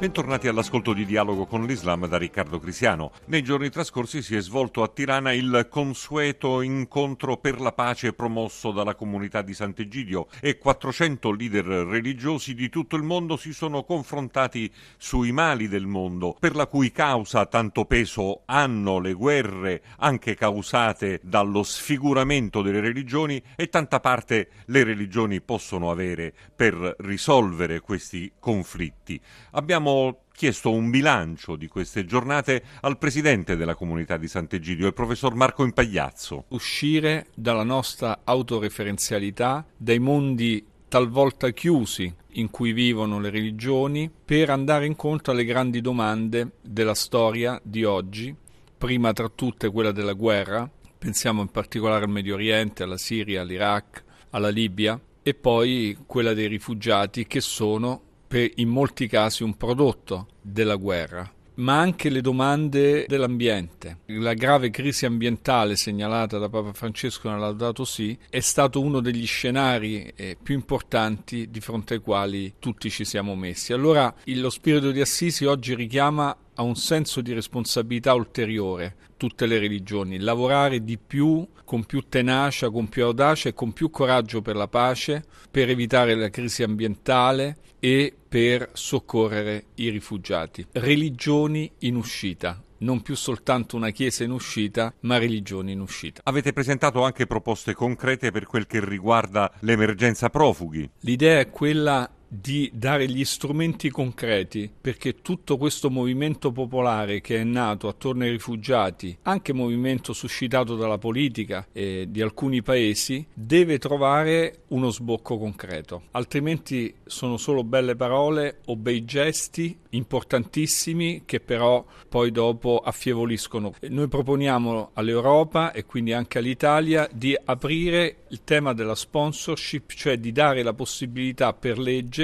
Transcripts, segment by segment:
Bentornati all'ascolto di Dialogo con l'Islam da Riccardo Crisiano. Nei giorni trascorsi si è svolto a Tirana il consueto incontro per la pace promosso dalla comunità di Sant'Egidio e 400 leader religiosi di tutto il mondo si sono confrontati sui mali del mondo, per la cui causa tanto peso hanno le guerre, anche causate dallo sfiguramento delle religioni, e tanta parte le religioni possono avere per risolvere questi conflitti. Abbiamo abbiamo chiesto un bilancio di queste giornate al presidente della comunità di Sant'Egidio, il professor Marco Impagliazzo. Uscire dalla nostra autoreferenzialità, dai mondi talvolta chiusi in cui vivono le religioni, per andare incontro alle grandi domande della storia di oggi, prima tra tutte quella della guerra, pensiamo in particolare al Medio Oriente, alla Siria, all'Iraq, alla Libia, e poi quella dei rifugiati che sono per in molti casi un prodotto della guerra ma anche le domande dell'ambiente. La grave crisi ambientale segnalata da Papa Francesco nella Laudato Si è stato uno degli scenari eh, più importanti di fronte ai quali tutti ci siamo messi. Allora lo spirito di Assisi oggi richiama a un senso di responsabilità ulteriore tutte le religioni, lavorare di più, con più tenacia, con più audacia e con più coraggio per la pace, per evitare la crisi ambientale e per soccorrere i rifugiati. Religioni in uscita, non più soltanto una chiesa in uscita, ma religioni in uscita. Avete presentato anche proposte concrete per quel che riguarda l'emergenza profughi. L'idea è quella di dare gli strumenti concreti perché tutto questo movimento popolare che è nato attorno ai rifugiati, anche movimento suscitato dalla politica e di alcuni paesi, deve trovare uno sbocco concreto. Altrimenti sono solo belle parole o bei gesti importantissimi che però poi dopo affievoliscono. Noi proponiamo all'Europa e quindi anche all'Italia di aprire il tema della sponsorship, cioè di dare la possibilità per legge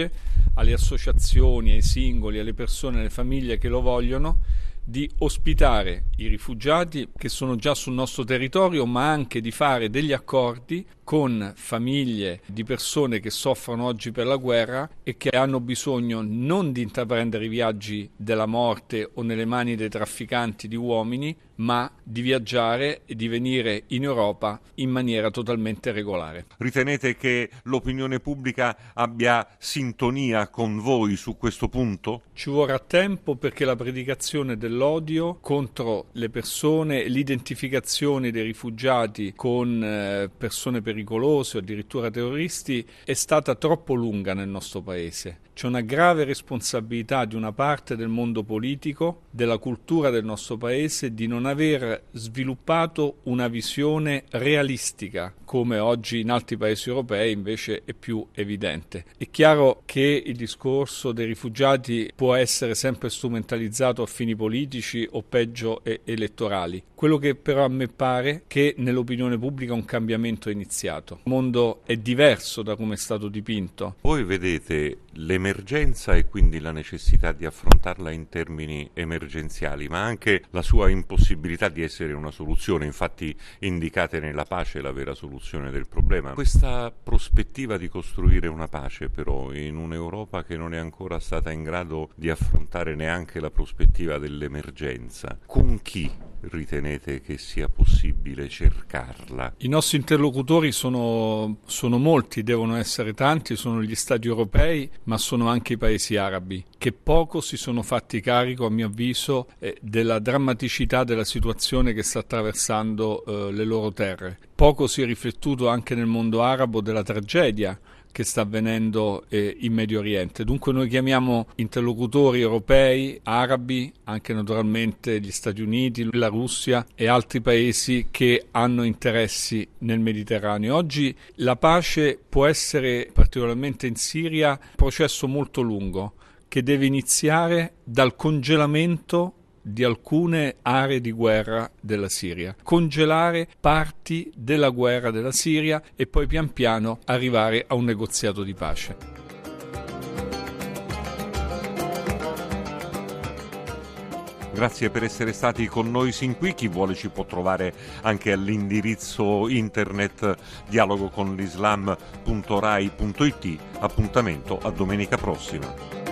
alle associazioni, ai singoli, alle persone, alle famiglie che lo vogliono di ospitare i rifugiati che sono già sul nostro territorio, ma anche di fare degli accordi con famiglie di persone che soffrono oggi per la guerra e che hanno bisogno non di intraprendere i viaggi della morte o nelle mani dei trafficanti di uomini, ma di viaggiare e di venire in Europa in maniera totalmente regolare. Ritenete che l'opinione pubblica abbia sintonia con voi su questo punto? Ci vorrà tempo perché la predicazione dell'odio contro le persone, l'identificazione dei rifugiati con eh, persone pericolose o addirittura terroristi è stata troppo lunga nel nostro paese. C'è una grave responsabilità di una parte del mondo politico, della cultura del nostro paese, di non aver sviluppato una visione realistica, come oggi in altri paesi europei invece è più evidente. È chiaro che il discorso dei rifugiati può essere sempre strumentalizzato a fini politici o peggio elettorali. Quello che però a me pare è che nell'opinione pubblica un cambiamento è iniziato. Il mondo è diverso da come è stato dipinto. Voi vedete l'emergenza e quindi la necessità di affrontarla in termini emergenziali, ma anche la sua impossibilità di essere una soluzione, infatti indicate nella pace la vera soluzione del problema. Questa prospettiva di costruire una pace però in un'Europa che non è ancora stata in grado di affrontare neanche la prospettiva dell'emergenza, con chi ritenete che sia possibile cercarla? I nostri interlocutori sono, sono, molti, devono essere tanti, sono gli Stati europei, ma sono anche i paesi arabi, che poco si sono fatti carico, a mio avviso, eh, della drammaticità della situazione che sta attraversando eh, le loro terre Poco si è riflettuto anche nel mondo arabo della tragedia che sta avvenendo eh, in Medio Oriente. Dunque noi chiamiamo interlocutori europei, arabi, anche naturalmente gli Stati Uniti, la Russia e altri paesi che hanno interessi nel Mediterraneo. Oggi la pace può essere, particolarmente in Siria, un processo molto lungo che deve iniziare dal congelamento di alcune aree di guerra della Siria, congelare parti della guerra della Siria e poi pian piano arrivare a un negoziato di pace. Grazie per essere stati con noi sin qui. Chi vuole ci può trovare anche all'indirizzo internet dialogoconlislam.rai.it. Appuntamento a domenica prossima.